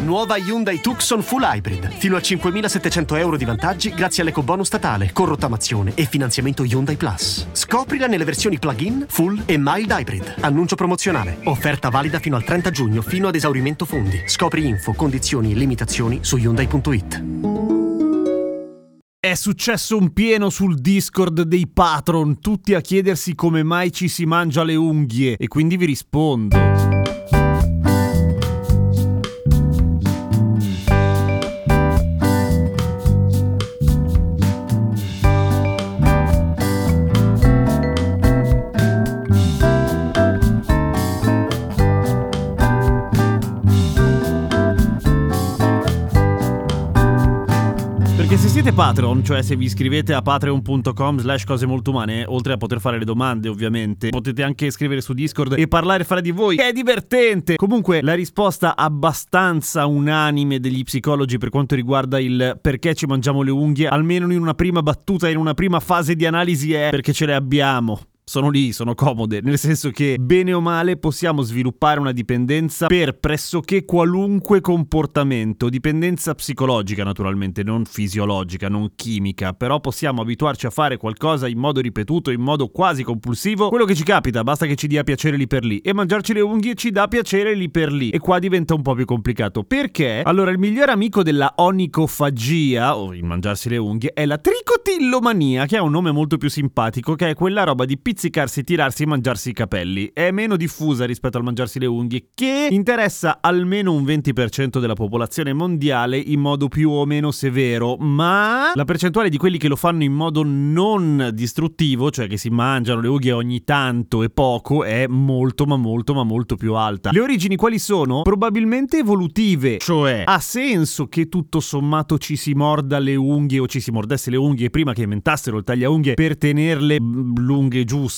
Nuova Hyundai Tucson Full Hybrid. Fino a 5.700 euro di vantaggi grazie all'ecobonus statale, con rottamazione e finanziamento Hyundai Plus. Scoprila nelle versioni plug-in, full e mild hybrid. Annuncio promozionale. Offerta valida fino al 30 giugno, fino ad esaurimento fondi. Scopri info, condizioni e limitazioni su Hyundai.it. È successo un pieno sul Discord dei patron, tutti a chiedersi come mai ci si mangia le unghie e quindi vi rispondo. Siete Patreon, cioè se vi iscrivete a patreon.com slash cose molto umane, oltre a poter fare le domande ovviamente, potete anche scrivere su Discord e parlare fra di voi, che è divertente! Comunque la risposta abbastanza unanime degli psicologi per quanto riguarda il perché ci mangiamo le unghie, almeno in una prima battuta, in una prima fase di analisi è perché ce le abbiamo sono lì, sono comode, nel senso che bene o male possiamo sviluppare una dipendenza per pressoché qualunque comportamento, dipendenza psicologica naturalmente, non fisiologica, non chimica, però possiamo abituarci a fare qualcosa in modo ripetuto, in modo quasi compulsivo, quello che ci capita, basta che ci dia piacere lì per lì e mangiarci le unghie ci dà piacere lì per lì e qua diventa un po' più complicato. Perché? Allora il migliore amico della onicofagia, o il mangiarsi le unghie, è la tricotillomania, che ha un nome molto più simpatico, che è quella roba di pizza pizzicarsi, tirarsi e mangiarsi i capelli. È meno diffusa rispetto al mangiarsi le unghie, che interessa almeno un 20% della popolazione mondiale in modo più o meno severo, ma la percentuale di quelli che lo fanno in modo non distruttivo, cioè che si mangiano le unghie ogni tanto e poco, è molto ma molto ma molto più alta. Le origini quali sono? Probabilmente evolutive, cioè ha senso che tutto sommato ci si morda le unghie o ci si mordesse le unghie prima che inventassero il tagliaunghie per tenerle lunghe giuste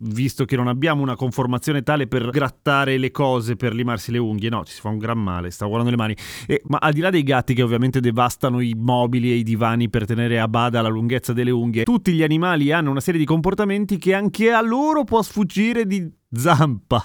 visto che non abbiamo una conformazione tale per grattare le cose, per limarsi le unghie, no, ci si fa un gran male, sta guardando le mani. E, ma al di là dei gatti che ovviamente devastano i mobili e i divani per tenere a bada la lunghezza delle unghie, tutti gli animali hanno una serie di comportamenti che anche a loro può sfuggire di zampa.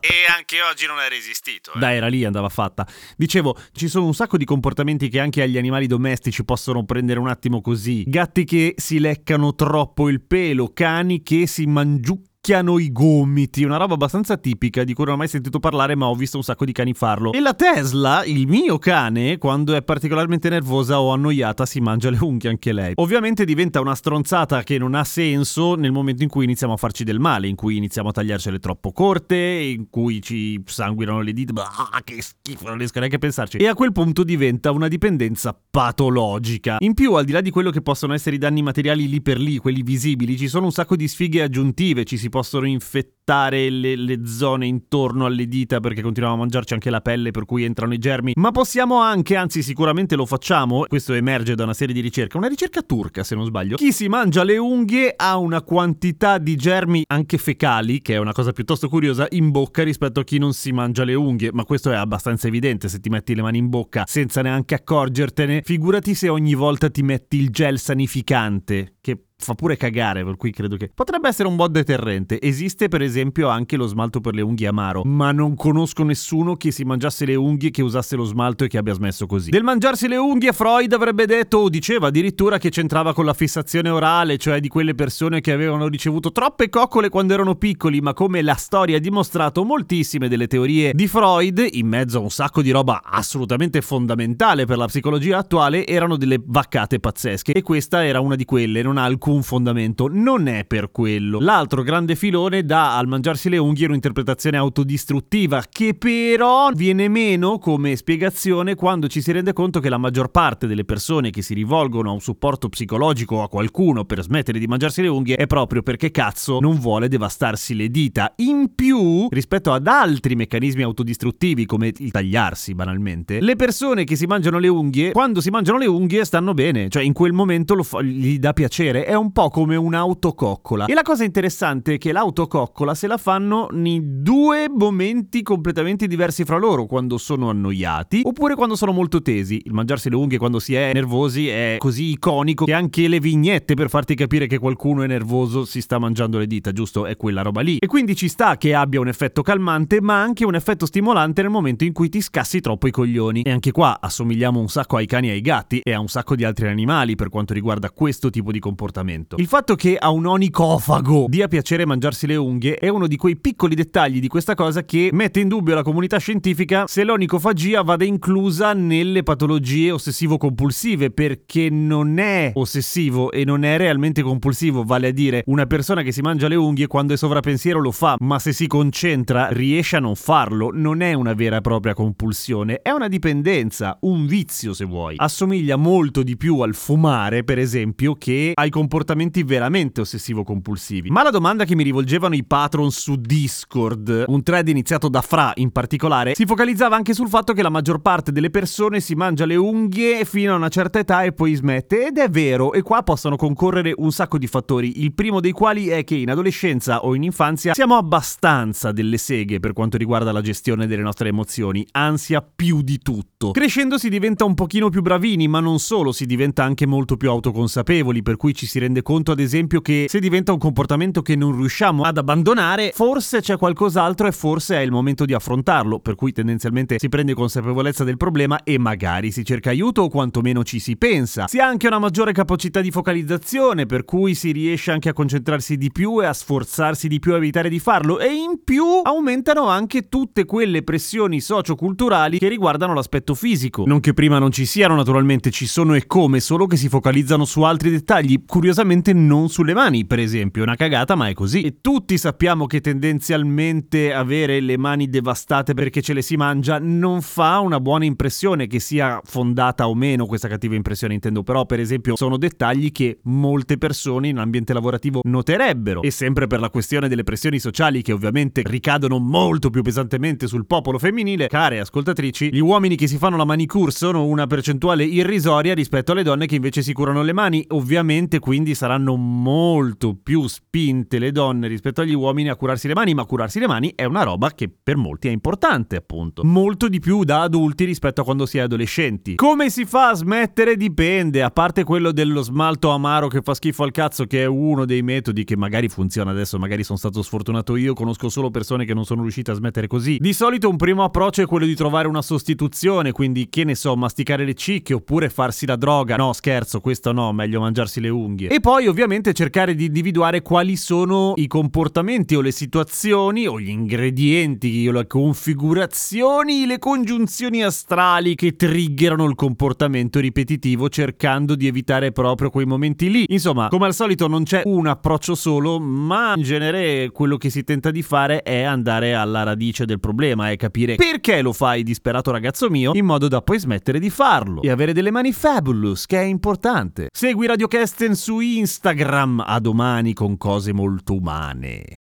e anche oggi non è resistito. Eh. Dai, era lì, andava fatta. Dicevo, ci sono un sacco di comportamenti che anche agli animali domestici possono prendere un attimo così. Gatti che si leccano troppo il pelo, cani che si mangiucchiano picchiano i gomiti, una roba abbastanza tipica di cui non ho mai sentito parlare ma ho visto un sacco di cani farlo. E la Tesla, il mio cane, quando è particolarmente nervosa o annoiata si mangia le unghie anche lei. Ovviamente diventa una stronzata che non ha senso nel momento in cui iniziamo a farci del male, in cui iniziamo a tagliarcele troppo corte, in cui ci sanguinano le dita, bah, che schifo, non riesco neanche a pensarci. E a quel punto diventa una dipendenza patologica. In più, al di là di quello che possono essere i danni materiali lì per lì, quelli visibili, ci sono un sacco di sfighe aggiuntive, ci si possono infettare le, le, zone intorno alle dita perché continuiamo a mangiarci anche la pelle per cui entrano i germi, ma possiamo anche, anzi sicuramente lo facciamo, questo emerge da una serie di ricerche, una ricerca turca se non sbaglio, chi si mangia le unghie ha una quantità di germi anche fecali, che è una cosa piuttosto curiosa, in bocca rispetto a chi non si mangia le unghie, ma questo è abbastanza evidente se ti metti le mani in bocca senza neanche accorgertene, figurati se ogni volta ti metti il gel sanificante, che fa pure cagare, per cui credo che potrebbe essere un buon deterrente. Esiste per esempio anche lo smalto per le unghie amaro, ma non conosco nessuno che si mangiasse le unghie, che usasse lo smalto e che abbia smesso così. Del mangiarsi le unghie Freud avrebbe detto o diceva addirittura che c'entrava con la fissazione orale, cioè di quelle persone che avevano ricevuto troppe coccole quando erano piccoli, ma come la storia ha dimostrato moltissime delle teorie di Freud, in mezzo a un sacco di roba assolutamente fondamentale per la psicologia attuale, erano delle vaccate pazzesche e questa era una di quelle, non ha alcun alcun fondamento. Non è per quello. L'altro grande filone dà al mangiarsi le unghie un'interpretazione autodistruttiva che però viene meno come spiegazione quando ci si rende conto che la maggior parte delle persone che si rivolgono a un supporto psicologico o a qualcuno per smettere di mangiarsi le unghie è proprio perché cazzo non vuole devastarsi le dita. In più, rispetto ad altri meccanismi autodistruttivi come il tagliarsi banalmente, le persone che si mangiano le unghie, quando si mangiano le unghie stanno bene, cioè in quel momento fa- gli dà piacere. È un po' come un'autococcola. E la cosa interessante è che l'autococcola se la fanno in due momenti completamente diversi fra loro, quando sono annoiati oppure quando sono molto tesi. Il mangiarsi le unghie quando si è nervosi è così iconico che anche le vignette per farti capire che qualcuno è nervoso si sta mangiando le dita, giusto? È quella roba lì. E quindi ci sta che abbia un effetto calmante, ma anche un effetto stimolante nel momento in cui ti scassi troppo i coglioni. E anche qua assomigliamo un sacco ai cani e ai gatti e a un sacco di altri animali per quanto riguarda questo tipo di comportamento. Il fatto che a un onicofago dia piacere mangiarsi le unghie è uno di quei piccoli dettagli di questa cosa che mette in dubbio la comunità scientifica se l'onicofagia vada inclusa nelle patologie ossessivo-compulsive perché non è ossessivo e non è realmente compulsivo, vale a dire una persona che si mangia le unghie quando è sovrappensiero lo fa, ma se si concentra riesce a non farlo, non è una vera e propria compulsione, è una dipendenza, un vizio se vuoi. Assomiglia molto di più al fumare, per esempio, che ai comportamenti veramente ossessivo-compulsivi. Ma la domanda che mi rivolgevano i patron su Discord, un thread iniziato da Fra in particolare, si focalizzava anche sul fatto che la maggior parte delle persone si mangia le unghie fino a una certa età e poi smette. Ed è vero, e qua possono concorrere un sacco di fattori. Il primo dei quali è che in adolescenza o in infanzia siamo abbastanza delle seghe per quanto riguarda la gestione delle nostre emozioni, ansia più di tutto. Crescendo si diventa un pochino più bravini, ma non solo, si diventa anche molto più autoconsapevoli, per cui ci si rende conto ad esempio che se diventa un comportamento che non riusciamo ad abbandonare, forse c'è qualcos'altro e forse è il momento di affrontarlo, per cui tendenzialmente si prende consapevolezza del problema e magari si cerca aiuto o quantomeno ci si pensa. Si ha anche una maggiore capacità di focalizzazione, per cui si riesce anche a concentrarsi di più e a sforzarsi di più a evitare di farlo e in più aumentano anche tutte quelle pressioni socioculturali che riguardano l'aspetto fisico. Non che prima non ci siano, naturalmente ci sono e come, solo che si focalizzano su altri dettagli, curiosamente non sulle mani, per esempio, una cagata, ma è così. E tutti sappiamo che tendenzialmente avere le mani devastate perché ce le si mangia non fa una buona impressione, che sia fondata o meno questa cattiva impressione, intendo, però per esempio sono dettagli che molte persone in ambiente lavorativo noterebbero. E sempre per la questione delle pressioni sociali che ovviamente ricadono molto più pesantemente sul popolo femminile, care ascoltatrici, gli uomini che si fanno la manicure sono una percentuale irrisoria rispetto alle donne che invece si curano le mani. Ovviamente quindi saranno molto più spinte le donne rispetto agli uomini a curarsi le mani, ma curarsi le mani è una roba che per molti è importante, appunto. Molto di più da adulti rispetto a quando si è adolescenti. Come si fa a smettere dipende, a parte quello dello smalto amaro che fa schifo al cazzo, che è uno dei metodi che magari funziona adesso, magari sono stato sfortunato io, conosco solo persone che non sono riuscite a smettere così. Di solito un primo approccio è quello di trovare una sostituzione, quindi che ne so, masticare le cicche oppure farsi la droga. No, scherzo, questo no, meglio mangiarsi le unghie. E poi ovviamente cercare di individuare quali sono i comportamenti o le situazioni o gli ingredienti o le configurazioni, le congiunzioni astrali che triggerano il comportamento ripetitivo cercando di evitare proprio quei momenti lì. Insomma, come al solito non c'è un approccio solo, ma in genere quello che si tenta di fare è andare alla radice del problema e capire perché lo fai disperato ragazzo mio in modo da poi smettere di farlo e avere delle mani fabulous che è importante. Segui Radio Kesten Instagram a domani con cose molto umane.